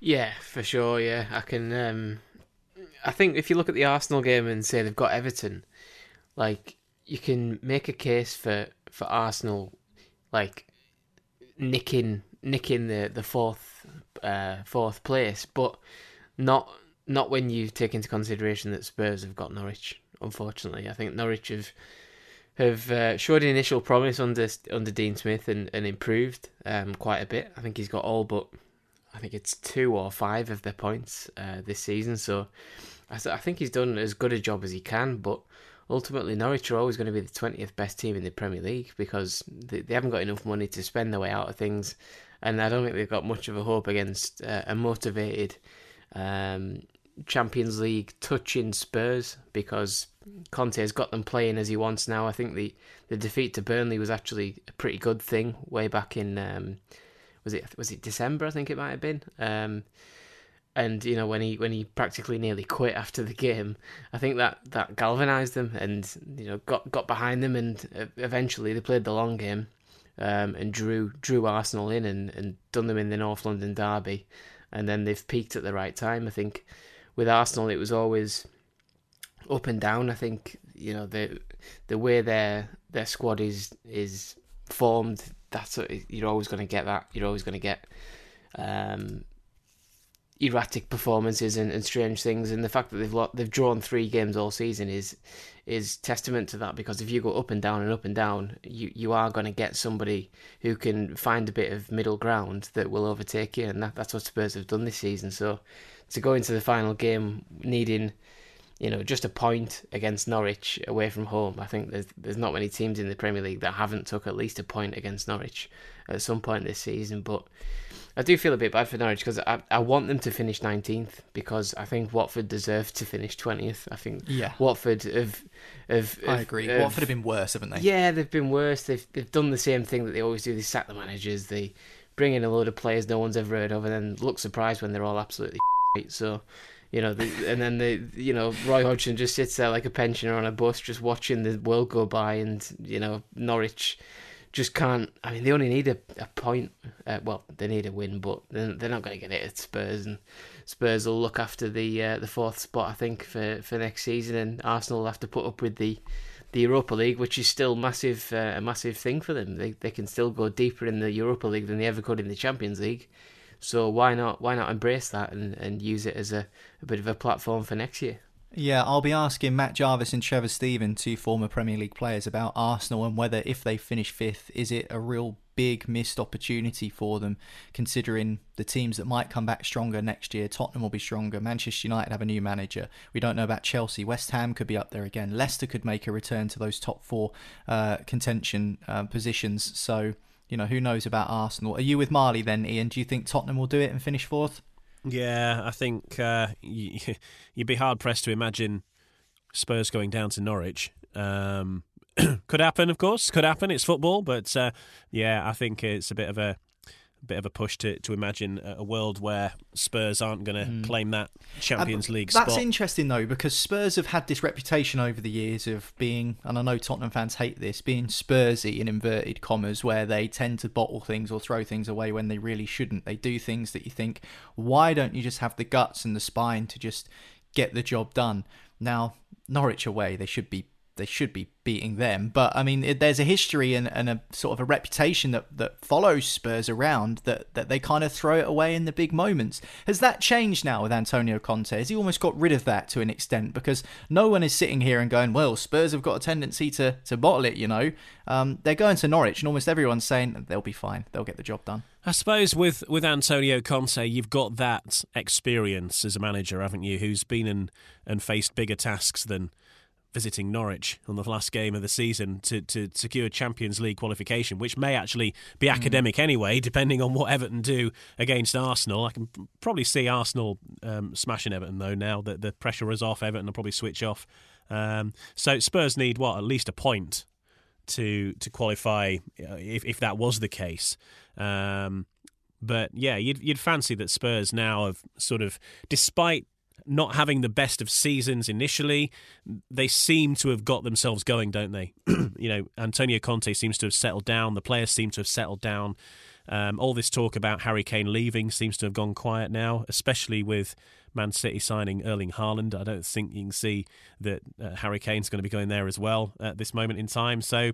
Yeah, for sure. Yeah, I can. Um, I think if you look at the Arsenal game and say they've got Everton, like you can make a case for for Arsenal, like nicking nicking the the fourth uh, fourth place, but not not when you take into consideration that Spurs have got Norwich. Unfortunately, I think Norwich have have uh, showed initial promise under under Dean Smith and, and improved um, quite a bit. I think he's got all but I think it's two or five of their points uh, this season. So I, th- I think he's done as good a job as he can. But ultimately, Norwich are always going to be the twentieth best team in the Premier League because they, they haven't got enough money to spend their way out of things, and I don't think they've got much of a hope against uh, a motivated. Um, Champions League touching Spurs because Conte has got them playing as he wants now. I think the, the defeat to Burnley was actually a pretty good thing way back in um, was it was it December I think it might have been. Um, and you know when he when he practically nearly quit after the game, I think that that galvanized them and you know got got behind them and eventually they played the long game um, and drew drew Arsenal in and, and done them in the North London derby, and then they've peaked at the right time. I think with Arsenal, it was always up and down. I think you know the the way their their squad is is formed. That's what, you're always going to get that. You're always going to get um, erratic performances and, and strange things. And the fact that they've they've drawn three games all season is is testament to that. Because if you go up and down and up and down, you you are going to get somebody who can find a bit of middle ground that will overtake you. And that, that's what Spurs have done this season. So to go into the final game needing, you know, just a point against Norwich away from home. I think there's there's not many teams in the Premier League that haven't took at least a point against Norwich at some point this season. But I do feel a bit bad for Norwich because I, I want them to finish 19th because I think Watford deserved to finish 20th. I think Yeah. Watford have, have, I agree. have- Watford have been worse, haven't they? Yeah, they've been worse. They've they've done the same thing that they always do. They sack the managers. They bring in a load of players no one's ever heard of, and then look surprised when they're all absolutely shit. So, you know, and then they, you know Roy Hodgson just sits there like a pensioner on a bus, just watching the world go by, and you know Norwich just can't. I mean, they only need a, a point. Uh, well, they need a win, but they're, they're not going to get it at Spurs, and Spurs will look after the uh, the fourth spot, I think, for, for next season, and Arsenal will have to put up with the the Europa League, which is still massive uh, a massive thing for them. They they can still go deeper in the Europa League than they ever could in the Champions League. So why not why not embrace that and, and use it as a, a bit of a platform for next year? Yeah, I'll be asking Matt Jarvis and Trevor Steven, two former Premier League players, about Arsenal and whether, if they finish fifth, is it a real big missed opportunity for them, considering the teams that might come back stronger next year. Tottenham will be stronger. Manchester United have a new manager. We don't know about Chelsea. West Ham could be up there again. Leicester could make a return to those top four uh, contention uh, positions. So, you know, who knows about Arsenal? Are you with Marley then, Ian? Do you think Tottenham will do it and finish fourth? Yeah, I think uh, you, you'd be hard pressed to imagine Spurs going down to Norwich. Um, could happen, of course. Could happen. It's football, but uh, yeah, I think it's a bit of a, bit of a push to to imagine a world where Spurs aren't going to Mm. claim that Champions League That's spot. That's interesting though, because Spurs have had this reputation over the years of being, and I know Tottenham fans hate this, being Spursy in inverted commas, where they tend to bottle things or throw things away when they really shouldn't. They do things that you think, why don't you just have the guts and the spine to just get the job done? Now, Norwich away, they should be they should be beating them. But I mean, it, there's a history and, and a sort of a reputation that, that follows Spurs around that, that they kind of throw it away in the big moments. Has that changed now with Antonio Conte? Has he almost got rid of that to an extent? Because no one is sitting here and going, well, Spurs have got a tendency to, to bottle it, you know. Um, they're going to Norwich, and almost everyone's saying they'll be fine. They'll get the job done. I suppose with, with Antonio Conte, you've got that experience as a manager, haven't you? Who's been in and faced bigger tasks than visiting Norwich on the last game of the season to, to secure Champions League qualification, which may actually be Hmm. academic anyway, depending on what Everton do against Arsenal. I can probably see Arsenal um, smashing Everton, though, now that the pressure is off. Everton will probably switch off. Um, so Spurs need, what, at least a point to to qualify uh, if, if that was the case. Um, but yeah, you'd, you'd fancy that Spurs now have sort of, despite not having the best of seasons initially, they seem to have got themselves going, don't they? you know, Antonio Conte seems to have settled down. The players seem to have settled down. Um, all this talk about Harry Kane leaving seems to have gone quiet now, especially with Man City signing Erling Haaland. I don't think you can see that uh, Harry Kane's going to be going there as well at this moment in time. So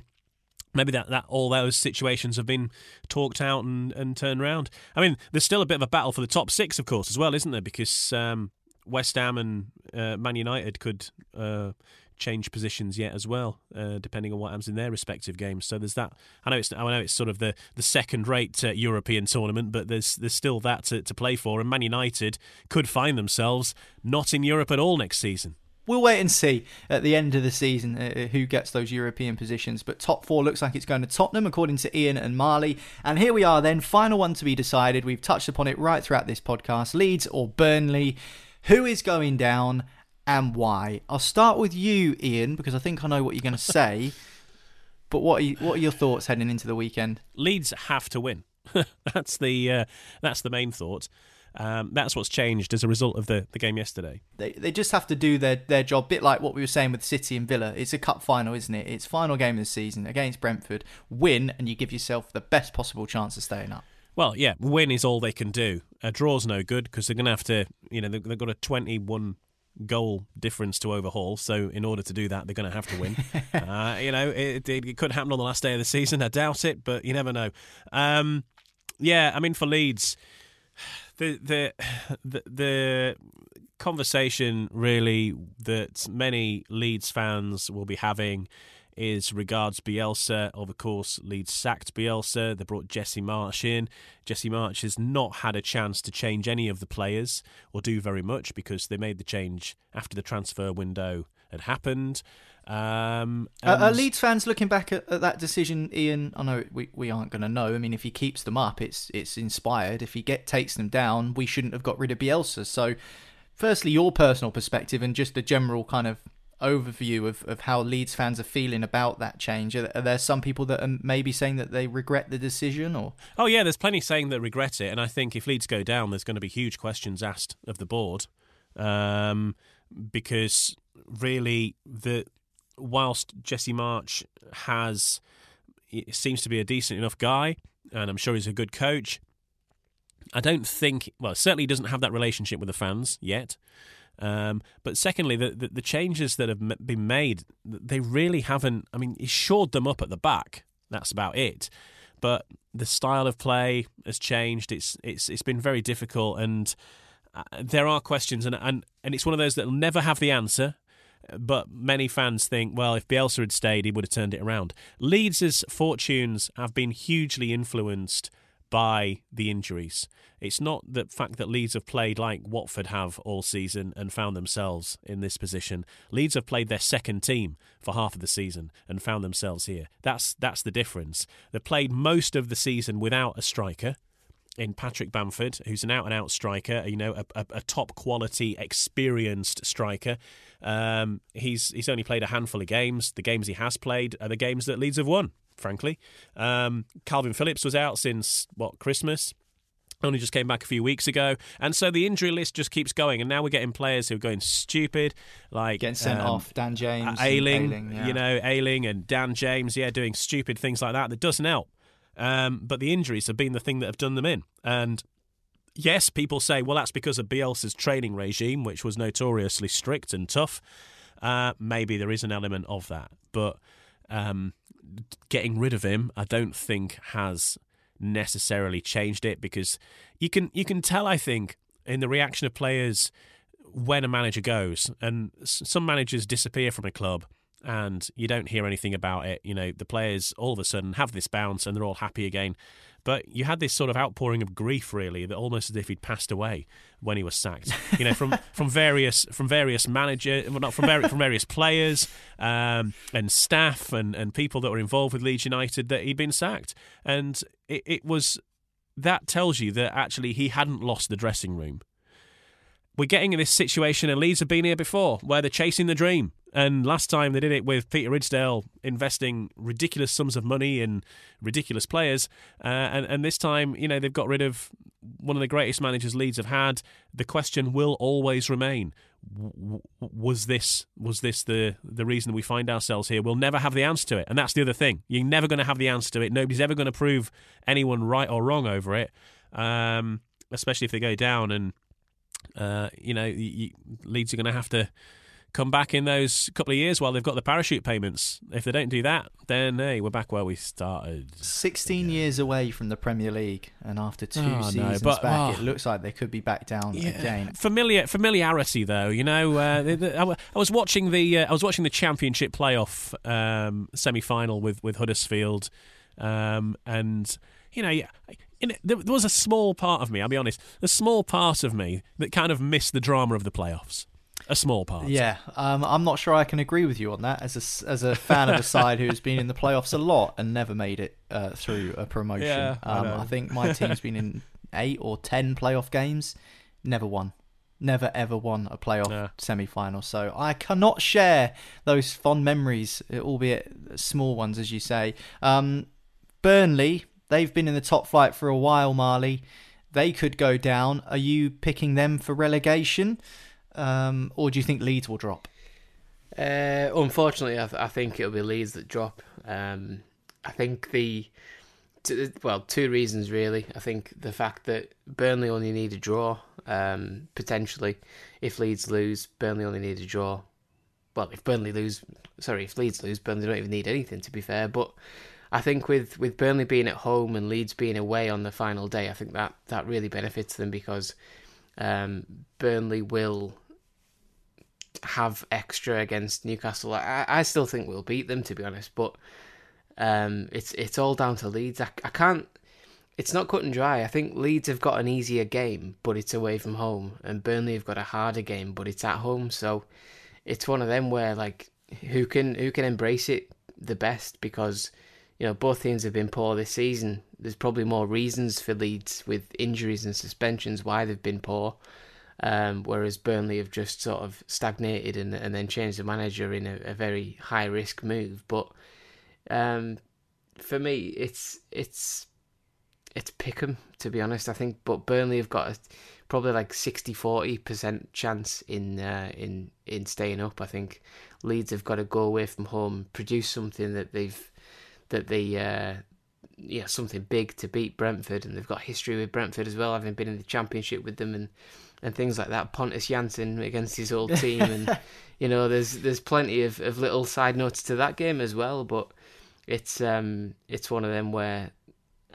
maybe that, that all those situations have been talked out and, and turned around. I mean, there's still a bit of a battle for the top six, of course, as well, isn't there? Because um, West Ham and uh, Man United could uh, change positions yet as well, uh, depending on what happens in their respective games. So there's that. I know it's I know it's sort of the, the second rate uh, European tournament, but there's there's still that to, to play for. And Man United could find themselves not in Europe at all next season. We'll wait and see at the end of the season uh, who gets those European positions. But top four looks like it's going to Tottenham, according to Ian and Marley. And here we are then, final one to be decided. We've touched upon it right throughout this podcast Leeds or Burnley. Who is going down and why? I'll start with you, Ian, because I think I know what you're going to say. but what are, you, what are your thoughts heading into the weekend? Leeds have to win. that's the uh, that's the main thought. Um, that's what's changed as a result of the, the game yesterday. They they just have to do their, their job, bit like what we were saying with City and Villa. It's a cup final, isn't it? It's final game of the season against Brentford. Win, and you give yourself the best possible chance of staying up. Well, yeah, win is all they can do. A draw's no good because they're going to have to, you know, they've, got a 21 goal difference to overhaul. So in order to do that, they're going to have to win. uh, you know, it, it, it could happen on the last day of the season. I doubt it, but you never know. Um, yeah, I mean, for Leeds, the the the, the conversation really that many Leeds fans will be having is regards Bielsa. Of course, Leeds sacked Bielsa. They brought Jesse Marsch in. Jesse Marsch has not had a chance to change any of the players or do very much because they made the change after the transfer window had happened. Um, Are, are Leeds fans looking back at, at that decision, Ian? I know we, we aren't going to know. I mean, if he keeps them up, it's it's inspired. If he get takes them down, we shouldn't have got rid of Bielsa. So, firstly, your personal perspective and just a general kind of overview of, of how Leeds fans are feeling about that change. Are, are there some people that are maybe saying that they regret the decision, or Oh yeah, there's plenty saying that regret it, and I think if Leeds go down, there's going to be huge questions asked of the board, um, because really the whilst Jesse Marsch has seems to be a decent enough guy, and I'm sure he's a good coach. I don't think well, certainly doesn't have that relationship with the fans yet. Um, but secondly, the, the the changes that have been made, they really haven't. I mean, he shored them up at the back. That's about it. But the style of play has changed. It's it's it's been very difficult, and uh, there are questions, and and and it's one of those that'll never have the answer. But many fans think, well, if Bielsa had stayed, he would have turned it around. Leeds' fortunes have been hugely influenced by the injuries. It's not the fact that Leeds have played like Watford have all season and found themselves in this position. Leeds have played their second team for half of the season and found themselves here. That's that's the difference. They played most of the season without a striker in Patrick Bamford, who's an out and out striker, you know, a, a, a top quality, experienced striker. Um, he's he's only played a handful of games. The games he has played are the games that Leeds have won. Frankly, um, Calvin Phillips was out since what Christmas. Only just came back a few weeks ago, and so the injury list just keeps going. And now we're getting players who are going stupid, like getting sent um, off? Dan James, Ailing, Ayling, yeah. you know, Ayling and Dan James, yeah, doing stupid things like that. That doesn't help. Um, but the injuries have been the thing that have done them in. And yes, people say, well, that's because of Bielsa's training regime, which was notoriously strict and tough. Uh, maybe there is an element of that, but um, getting rid of him, I don't think has necessarily changed it because you can you can tell. I think in the reaction of players when a manager goes, and some managers disappear from a club and you don't hear anything about it. You know, the players all of a sudden have this bounce and they're all happy again. But you had this sort of outpouring of grief, really, that almost as if he'd passed away when he was sacked. You know, from, from various from various managers, well, not from very, from various players um, and staff and, and people that were involved with Leeds United that he'd been sacked, and it, it was that tells you that actually he hadn't lost the dressing room we're getting in this situation, and Leeds have been here before, where they're chasing the dream. And last time they did it with Peter Ridsdale investing ridiculous sums of money in ridiculous players, uh, and and this time, you know, they've got rid of one of the greatest managers Leeds have had. The question will always remain: Was this was this the the reason we find ourselves here? We'll never have the answer to it, and that's the other thing. You're never going to have the answer to it. Nobody's ever going to prove anyone right or wrong over it, um, especially if they go down and uh, you know, you, Leeds are going to have to come back in those couple of years while they've got the parachute payments. If they don't do that, then hey, we're back where we started. 16 yeah. years away from the Premier League, and after two oh, seasons no, but, back, oh, it looks like they could be back down yeah. again. Familiar familiarity, though, you know. Uh, the, the, I, I, was watching the uh, I was watching the Championship playoff um, semi final with with Huddersfield, um, and you know, in, there, there was a small part of me, I'll be honest, a small part of me that kind of missed the drama of the playoffs. A small part. Yeah, um, I'm not sure I can agree with you on that. As a, as a fan of a side who's been in the playoffs a lot and never made it uh, through a promotion, yeah, um, I, I think my team's been in eight or ten playoff games, never won never ever won a playoff yeah. semi final. So I cannot share those fond memories, albeit small ones, as you say. Um, Burnley They've been in the top flight for a while, Marley. They could go down. Are you picking them for relegation? Um, or do you think Leeds will drop? Uh, unfortunately, I, th- I, think it'll be Leeds that drop. Um, I think the t- well, two reasons really. I think the fact that Burnley only need a draw, um, potentially. If Leeds lose, Burnley only need a draw. Well, if Burnley lose, sorry, if Leeds lose, Burnley don't even need anything to be fair. But I think with, with Burnley being at home and Leeds being away on the final day, I think that, that really benefits them because um, Burnley will have extra against Newcastle. I, I still think we'll beat them to be honest, but um, it's it's all down to Leeds. I, I can't. It's not cut and dry. I think Leeds have got an easier game, but it's away from home, and Burnley have got a harder game, but it's at home. So it's one of them where like who can who can embrace it the best because you know, both teams have been poor this season. There's probably more reasons for Leeds with injuries and suspensions why they've been poor. Um, whereas Burnley have just sort of stagnated and, and then changed the manager in a, a very high risk move. But um, for me, it's it's it's Pickham to be honest. I think, but Burnley have got a, probably like 60-40 percent chance in uh, in in staying up. I think Leeds have got to go away from home, produce something that they've that they uh, yeah something big to beat Brentford, and they've got history with Brentford as well, having been in the Championship with them and and things like that. Pontus Jansson against his old team, and you know there's there's plenty of, of little side notes to that game as well. But it's um it's one of them where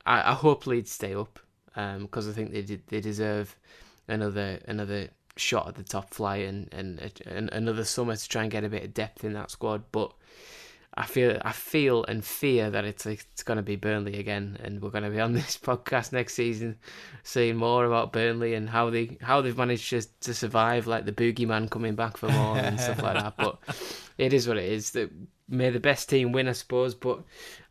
I, I hope Leeds stay up because um, I think they did, they deserve another another shot at the top flight and, and, and another summer to try and get a bit of depth in that squad. But I feel I feel and fear that it's it's going to be Burnley again, and we're going to be on this podcast next season, saying more about Burnley and how they how they've managed to, to survive, like the boogeyman coming back for more and stuff like that. But it is what it is. That may the best team win, I suppose. But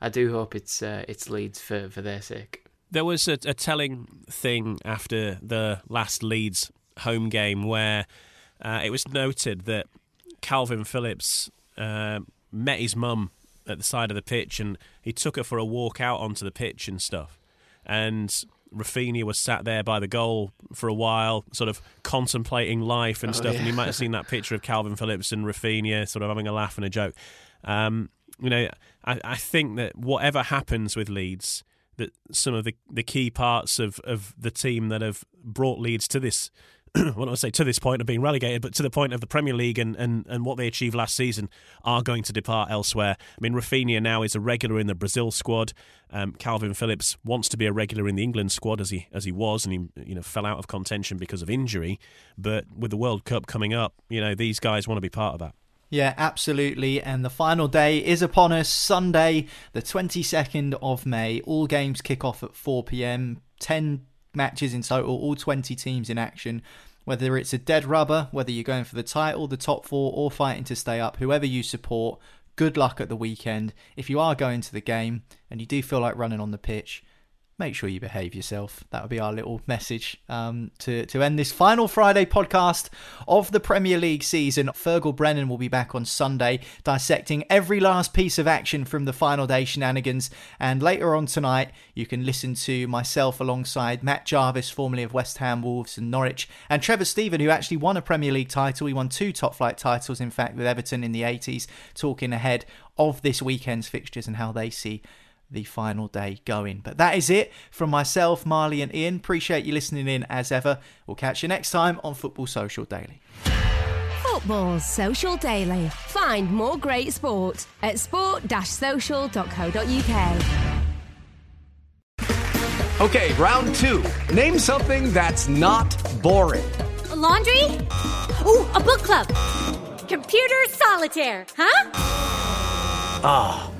I do hope it's uh, it's Leeds for for their sake. There was a, a telling thing after the last Leeds home game where uh, it was noted that Calvin Phillips. Uh, met his mum at the side of the pitch and he took her for a walk out onto the pitch and stuff. And Raphinha was sat there by the goal for a while, sort of contemplating life and oh, stuff. Yeah. And you might have seen that picture of Calvin Phillips and Raphinha sort of having a laugh and a joke. Um, you know, I, I think that whatever happens with Leeds, that some of the, the key parts of, of the team that have brought Leeds to this I say to this point of being relegated, but to the point of the Premier League and, and, and what they achieved last season are going to depart elsewhere. I mean, Raphinha now is a regular in the Brazil squad. Um, Calvin Phillips wants to be a regular in the England squad as he as he was, and he you know fell out of contention because of injury. But with the World Cup coming up, you know these guys want to be part of that. Yeah, absolutely. And the final day is upon us Sunday, the 22nd of May. All games kick off at 4 pm. 10 matches in total, all 20 teams in action. Whether it's a dead rubber, whether you're going for the title, the top four, or fighting to stay up, whoever you support, good luck at the weekend. If you are going to the game and you do feel like running on the pitch, make sure you behave yourself. That would be our little message um, to, to end this final Friday podcast of the Premier League season. Fergal Brennan will be back on Sunday, dissecting every last piece of action from the final day shenanigans. And later on tonight, you can listen to myself alongside Matt Jarvis, formerly of West Ham, Wolves, and Norwich, and Trevor Steven, who actually won a Premier League title. He won two top flight titles, in fact, with Everton in the 80s, talking ahead of this weekend's fixtures and how they see the final day going. But that is it from myself, Marley, and Ian. Appreciate you listening in as ever. We'll catch you next time on Football Social Daily. Football Social Daily. Find more great sport at sport-social.co.uk. Okay, round two. Name something that's not boring. A laundry? Ooh, a book club. Computer solitaire, huh? Ah, oh,